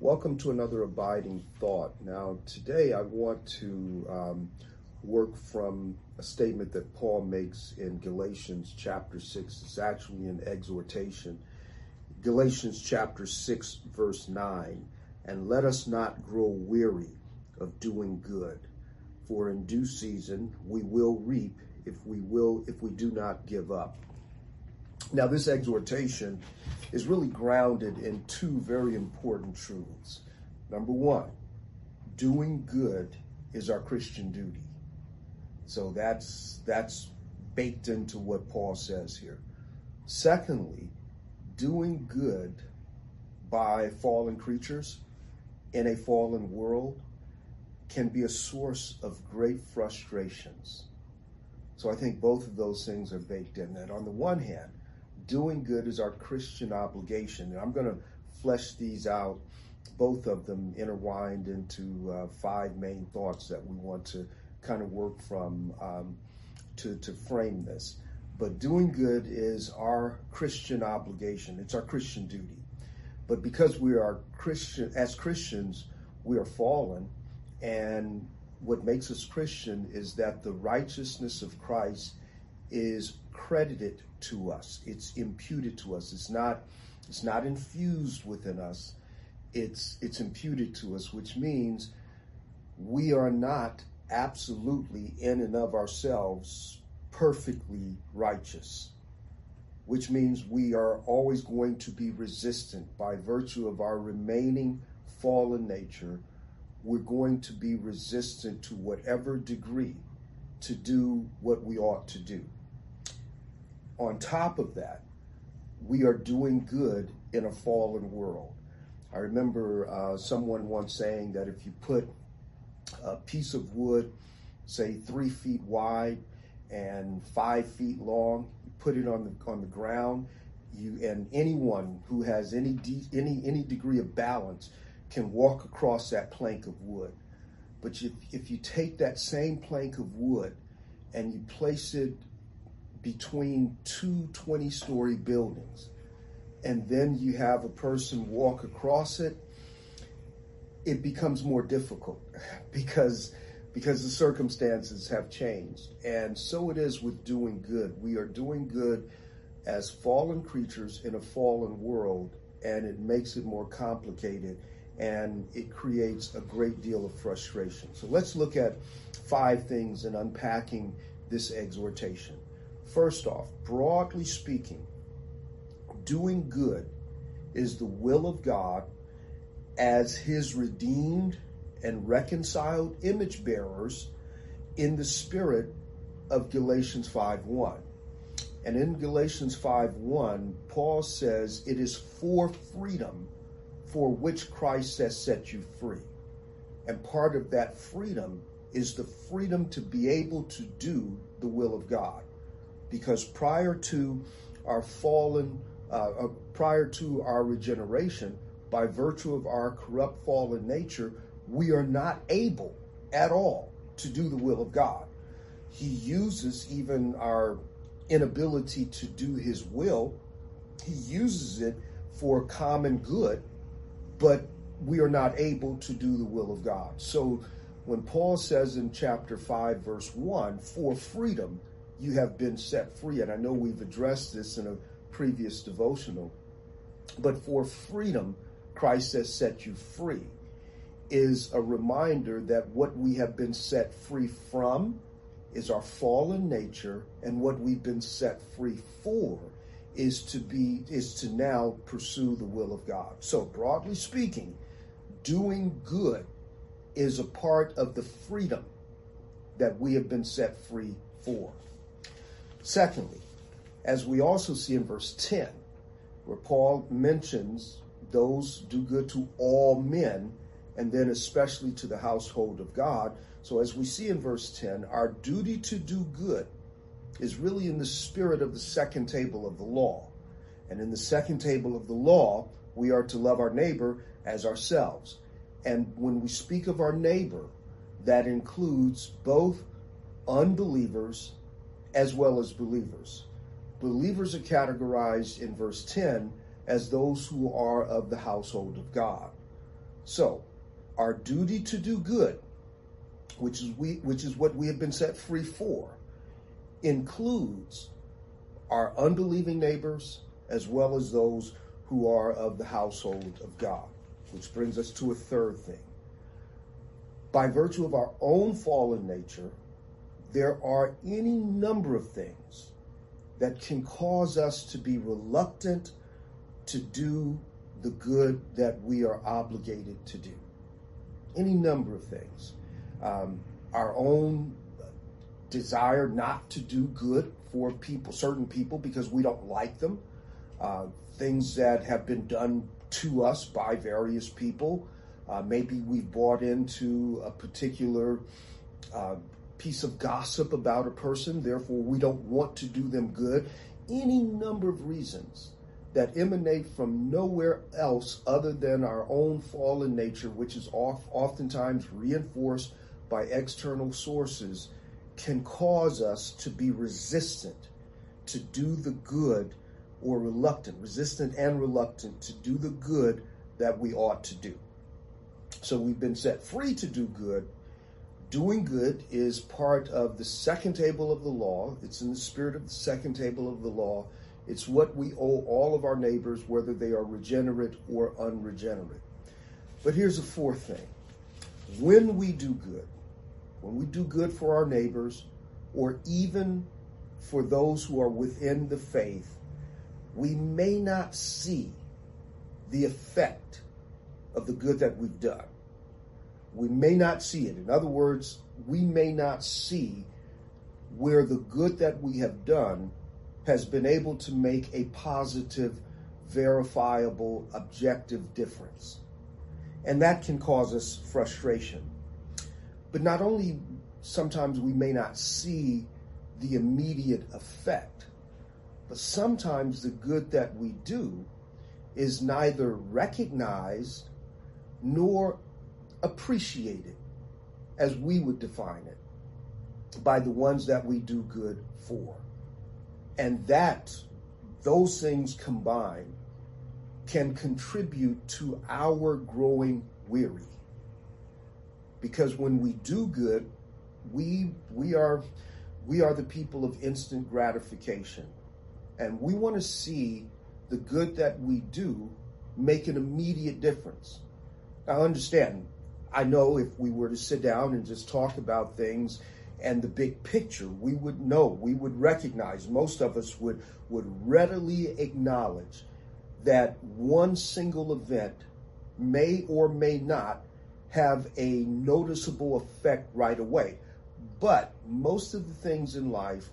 Welcome to another abiding thought. Now, today I want to um, work from a statement that Paul makes in Galatians chapter 6. It's actually an exhortation. Galatians chapter 6, verse 9. And let us not grow weary of doing good, for in due season we will reap if we will if we do not give up. Now, this exhortation is really grounded in two very important truths. Number one, doing good is our Christian duty. So that's that's baked into what Paul says here. Secondly, doing good by fallen creatures in a fallen world can be a source of great frustrations. So I think both of those things are baked in. That on the one hand, doing good is our Christian obligation. And I'm going to flesh these out, both of them intertwined into uh, five main thoughts that we want to kind of work from um, to, to frame this. But doing good is our Christian obligation, it's our Christian duty. But because we are Christian, as Christians, we are fallen. And what makes us Christian is that the righteousness of Christ is credited to us. It's imputed to us. It's not it's not infused within us. It's it's imputed to us, which means we are not absolutely in and of ourselves perfectly righteous. Which means we are always going to be resistant by virtue of our remaining fallen nature. We're going to be resistant to whatever degree to do what we ought to do on top of that, we are doing good in a fallen world. I remember uh, someone once saying that if you put a piece of wood, say three feet wide and five feet long, you put it on the on the ground, you and anyone who has any de- any any degree of balance can walk across that plank of wood. But if, if you take that same plank of wood and you place it between two 20 story buildings and then you have a person walk across it, it becomes more difficult because because the circumstances have changed. And so it is with doing good. We are doing good as fallen creatures in a fallen world, and it makes it more complicated and it creates a great deal of frustration. So let's look at five things in unpacking this exhortation. First off, broadly speaking, doing good is the will of God as his redeemed and reconciled image bearers in the spirit of Galatians 5:1. And in Galatians 5:1, Paul says it is for freedom for which Christ has set you free. And part of that freedom is the freedom to be able to do the will of God because prior to our fallen, uh, uh, prior to our regeneration, by virtue of our corrupt fallen nature, we are not able at all to do the will of God. He uses even our inability to do his will, he uses it for common good, but we are not able to do the will of God. So when Paul says in chapter 5, verse 1, for freedom, you have been set free. And I know we've addressed this in a previous devotional, but for freedom, Christ has set you free, is a reminder that what we have been set free from is our fallen nature, and what we've been set free for is to be is to now pursue the will of God. So broadly speaking, doing good is a part of the freedom that we have been set free for. Secondly, as we also see in verse 10, where Paul mentions those do good to all men, and then especially to the household of God. So, as we see in verse 10, our duty to do good is really in the spirit of the second table of the law. And in the second table of the law, we are to love our neighbor as ourselves. And when we speak of our neighbor, that includes both unbelievers as well as believers. Believers are categorized in verse 10 as those who are of the household of God. So, our duty to do good, which is we which is what we have been set free for, includes our unbelieving neighbors as well as those who are of the household of God. Which brings us to a third thing. By virtue of our own fallen nature, there are any number of things that can cause us to be reluctant to do the good that we are obligated to do. Any number of things. Um, our own desire not to do good for people, certain people, because we don't like them. Uh, things that have been done to us by various people. Uh, maybe we've bought into a particular uh, piece of gossip about a person, therefore we don't want to do them good. Any number of reasons that emanate from nowhere else other than our own fallen nature, which is oft, oftentimes reinforced by external sources, can cause us to be resistant to do the good or reluctant, resistant and reluctant to do the good that we ought to do. So we've been set free to do good. Doing good is part of the second table of the law. It's in the spirit of the second table of the law. It's what we owe all of our neighbors, whether they are regenerate or unregenerate. But here's a fourth thing. When we do good, when we do good for our neighbors, or even for those who are within the faith, we may not see the effect of the good that we've done. We may not see it. In other words, we may not see where the good that we have done has been able to make a positive, verifiable, objective difference. And that can cause us frustration. But not only sometimes we may not see the immediate effect, but sometimes the good that we do is neither recognized nor appreciated as we would define it by the ones that we do good for. And that, those things combined, can contribute to our growing weary. Because when we do good, we we are we are the people of instant gratification. And we want to see the good that we do make an immediate difference. Now, understand, I know if we were to sit down and just talk about things and the big picture, we would know, we would recognize, most of us would, would readily acknowledge that one single event may or may not have a noticeable effect right away. But most of the things in life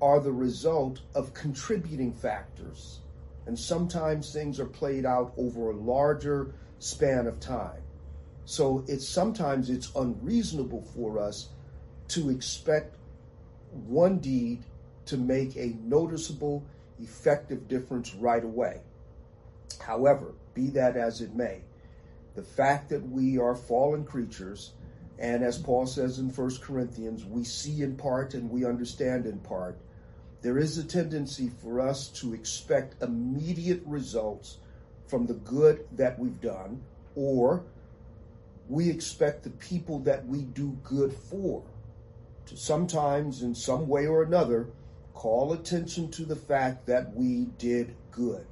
are the result of contributing factors. And sometimes things are played out over a larger span of time. So it's sometimes it's unreasonable for us to expect one deed to make a noticeable, effective difference right away. However, be that as it may, the fact that we are fallen creatures, and as Paul says in 1 Corinthians, we see in part and we understand in part, there is a tendency for us to expect immediate results from the good that we've done, or we expect the people that we do good for to sometimes, in some way or another, call attention to the fact that we did good.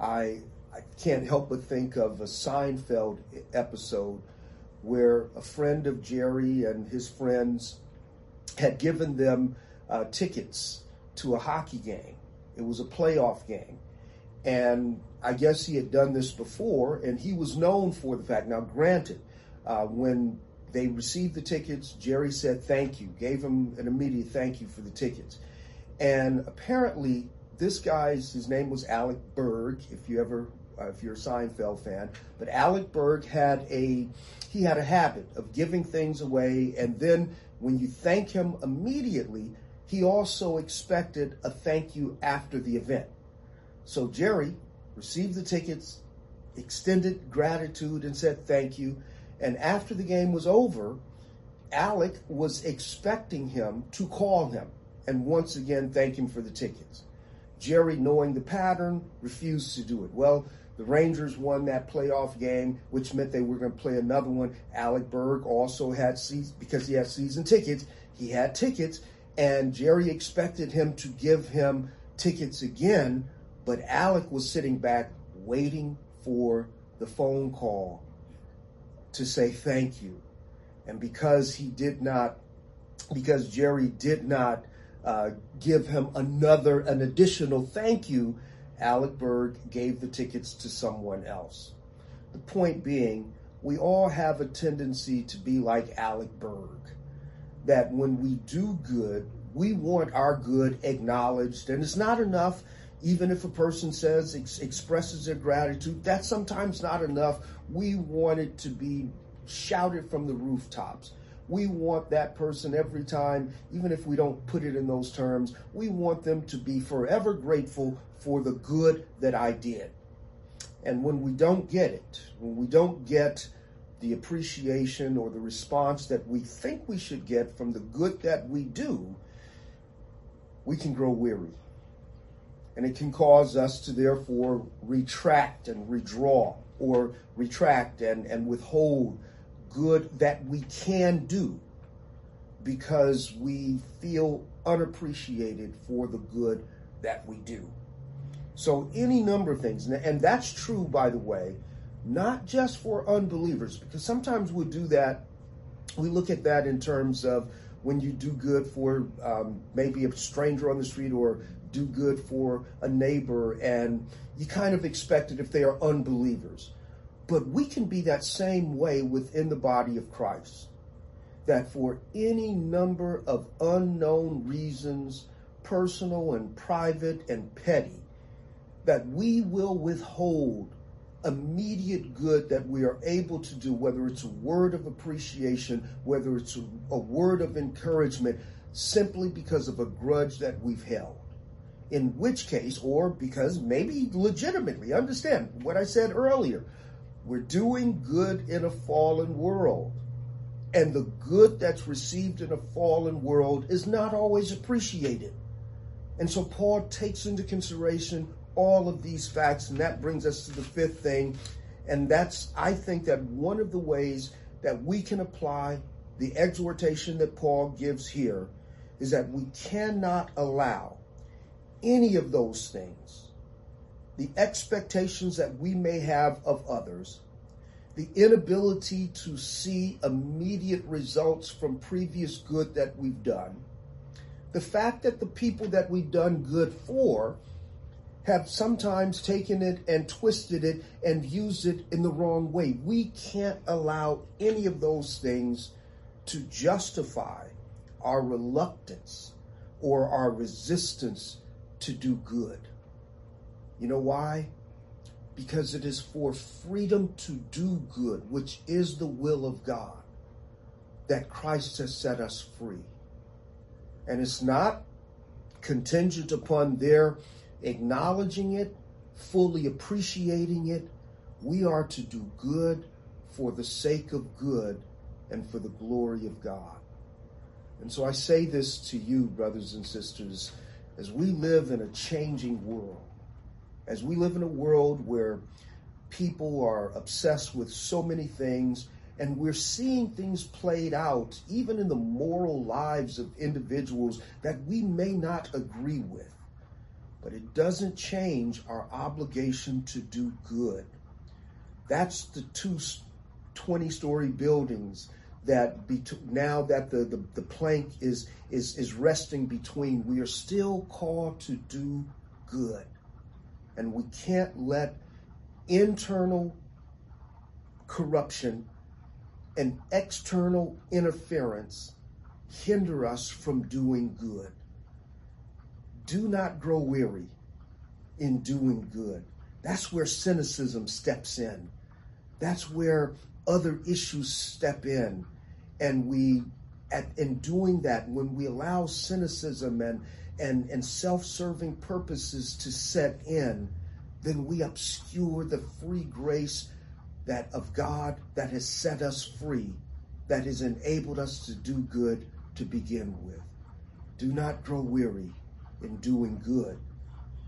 I, I can't help but think of a Seinfeld episode where a friend of Jerry and his friends had given them uh, tickets to a hockey game. It was a playoff game. And I guess he had done this before, and he was known for the fact. Now, granted, uh, when they received the tickets, Jerry said thank you, gave him an immediate thank you for the tickets. And apparently, this guy's his name was Alec Berg. If you ever, uh, if you're a Seinfeld fan, but Alec Berg had a he had a habit of giving things away, and then when you thank him immediately, he also expected a thank you after the event. So Jerry received the tickets, extended gratitude, and said thank you. And after the game was over, Alec was expecting him to call him and once again thank him for the tickets. Jerry, knowing the pattern, refused to do it. Well, The Rangers won that playoff game, which meant they were going to play another one. Alec Berg also had season because he had season tickets. He had tickets, and Jerry expected him to give him tickets again, but Alec was sitting back waiting for the phone call to say thank you. And because he did not, because Jerry did not uh, give him another, an additional thank you, Alec Berg gave the tickets to someone else. The point being, we all have a tendency to be like Alec Berg. That when we do good, we want our good acknowledged, and it's not enough. Even if a person says ex- expresses their gratitude, that's sometimes not enough. We want it to be shouted from the rooftops. We want that person every time, even if we don't put it in those terms, we want them to be forever grateful for the good that I did. And when we don't get it, when we don't get the appreciation or the response that we think we should get from the good that we do, we can grow weary. And it can cause us to therefore retract and redraw or retract and, and withhold good that we can do because we feel unappreciated for the good that we do. So, any number of things, and that's true, by the way, not just for unbelievers, because sometimes we do that. We look at that in terms of when you do good for um, maybe a stranger on the street or do good for a neighbor, and you kind of expect it if they are unbelievers. But we can be that same way within the body of Christ. That for any number of unknown reasons, personal and private and petty, that we will withhold immediate good that we are able to do, whether it's a word of appreciation, whether it's a, word of encouragement, simply because of a grudge that we've held. In which case, or because maybe legitimately, understand what I said earlier, we're doing good in a fallen world. And the good that's received in a fallen world is not always appreciated. And so Paul takes into consideration all of these facts, and that brings us to the fifth thing. And that's, I think, that one of the ways that we can apply the exhortation that Paul gives here is that we cannot allow any of those things, the expectations that we may have of others, the inability to see immediate results from previous good that we've done, the fact that the people that we've done good for have sometimes taken it and twisted it and used it in the wrong way. We can't allow any of those things to justify our reluctance or our resistance to do good. You know why? Because it is for freedom to do good, which is the will of God, that Christ has set us free. And it's not contingent upon their acknowledging it, fully appreciating it. We are to do good for the sake of good and for the glory of God. And so I say this to you, brothers and sisters, as we live in a changing world, as we live in a world where people are obsessed with so many things, and we're seeing things played out even in the moral lives of individuals that we may not agree with but it doesn't change our obligation to do good. That's the two 20 story buildings that now that the, the, the plank is, is, is resting between, we are still called to do good. And we can't let internal corruption and external interference hinder us from doing good do not grow weary in doing good. That's where cynicism steps in. That's where other issues step in. And we, at, in doing that, when we allow cynicism and, and, and self serving purposes to set in, then we obscure the free grace that of God that has set us free, that has enabled us to do good to begin with. Do not grow weary in doing good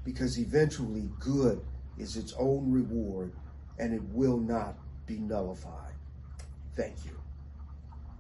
because eventually good is its own reward and it will not be nullified. Thank you.